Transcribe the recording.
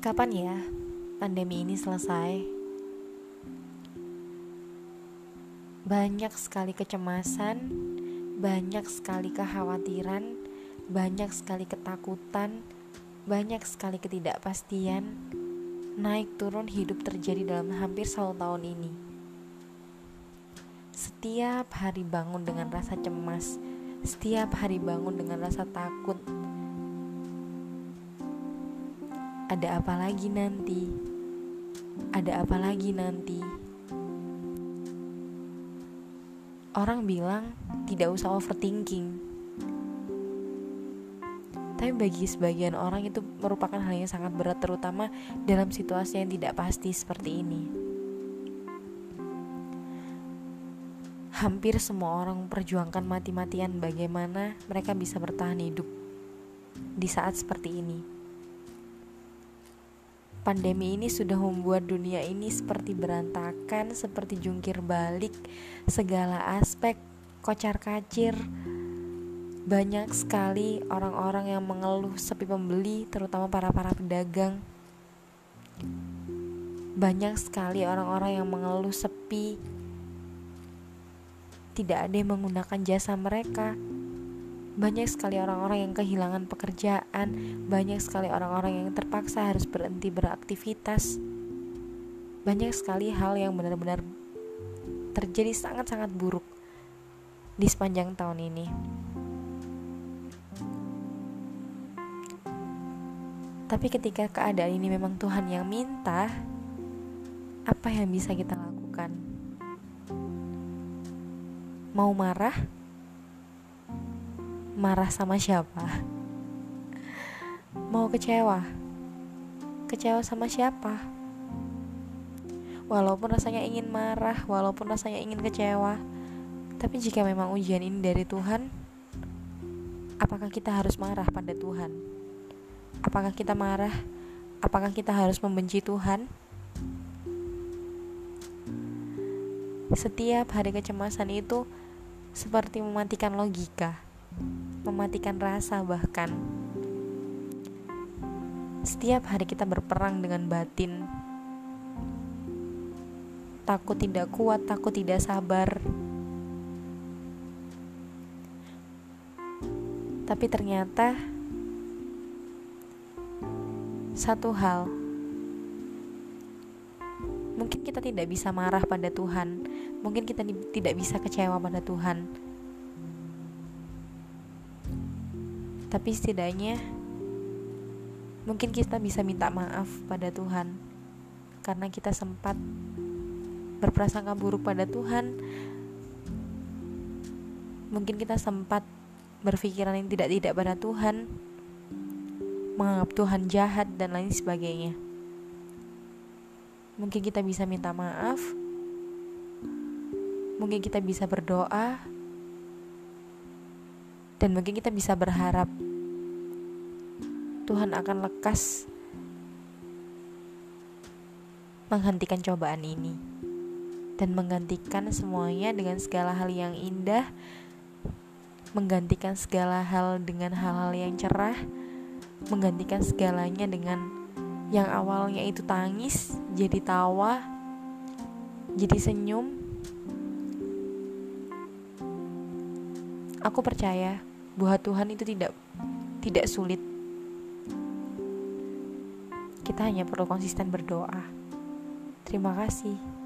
Kapan ya pandemi ini selesai? Banyak sekali kecemasan, banyak sekali kekhawatiran, banyak sekali ketakutan, banyak sekali ketidakpastian. Naik turun hidup terjadi dalam hampir satu tahun ini. Setiap hari bangun dengan rasa cemas, setiap hari bangun dengan rasa takut, ada apa lagi nanti? Ada apa lagi nanti? Orang bilang tidak usah overthinking. Tapi bagi sebagian orang itu merupakan hal yang sangat berat terutama dalam situasi yang tidak pasti seperti ini. Hampir semua orang memperjuangkan mati-matian bagaimana mereka bisa bertahan hidup di saat seperti ini. Pandemi ini sudah membuat dunia ini seperti berantakan, seperti jungkir balik, segala aspek kocar-kacir. Banyak sekali orang-orang yang mengeluh sepi pembeli, terutama para-para pedagang. Banyak sekali orang-orang yang mengeluh sepi. Tidak ada yang menggunakan jasa mereka banyak sekali orang-orang yang kehilangan pekerjaan, banyak sekali orang-orang yang terpaksa harus berhenti beraktivitas. Banyak sekali hal yang benar-benar terjadi sangat-sangat buruk di sepanjang tahun ini. Tapi ketika keadaan ini memang Tuhan yang minta, apa yang bisa kita lakukan? Mau marah? Marah sama siapa? Mau kecewa? Kecewa sama siapa? Walaupun rasanya ingin marah, walaupun rasanya ingin kecewa, tapi jika memang ujian ini dari Tuhan, apakah kita harus marah pada Tuhan? Apakah kita marah? Apakah kita harus membenci Tuhan? Setiap hari kecemasan itu seperti mematikan logika mematikan rasa bahkan. Setiap hari kita berperang dengan batin. Takut tidak kuat takut tidak sabar. Tapi ternyata satu hal mungkin kita tidak bisa marah pada Tuhan mungkin kita tidak bisa kecewa pada Tuhan tapi setidaknya mungkin kita bisa minta maaf pada Tuhan. Karena kita sempat berprasangka buruk pada Tuhan. Mungkin kita sempat berpikiran yang tidak-tidak pada Tuhan. Menganggap Tuhan jahat dan lain sebagainya. Mungkin kita bisa minta maaf. Mungkin kita bisa berdoa dan mungkin kita bisa berharap Tuhan akan lekas menghentikan cobaan ini dan menggantikan semuanya dengan segala hal yang indah, menggantikan segala hal dengan hal-hal yang cerah, menggantikan segalanya dengan yang awalnya itu tangis jadi tawa, jadi senyum. Aku percaya buat Tuhan itu tidak tidak sulit. Kita hanya perlu konsisten berdoa. Terima kasih.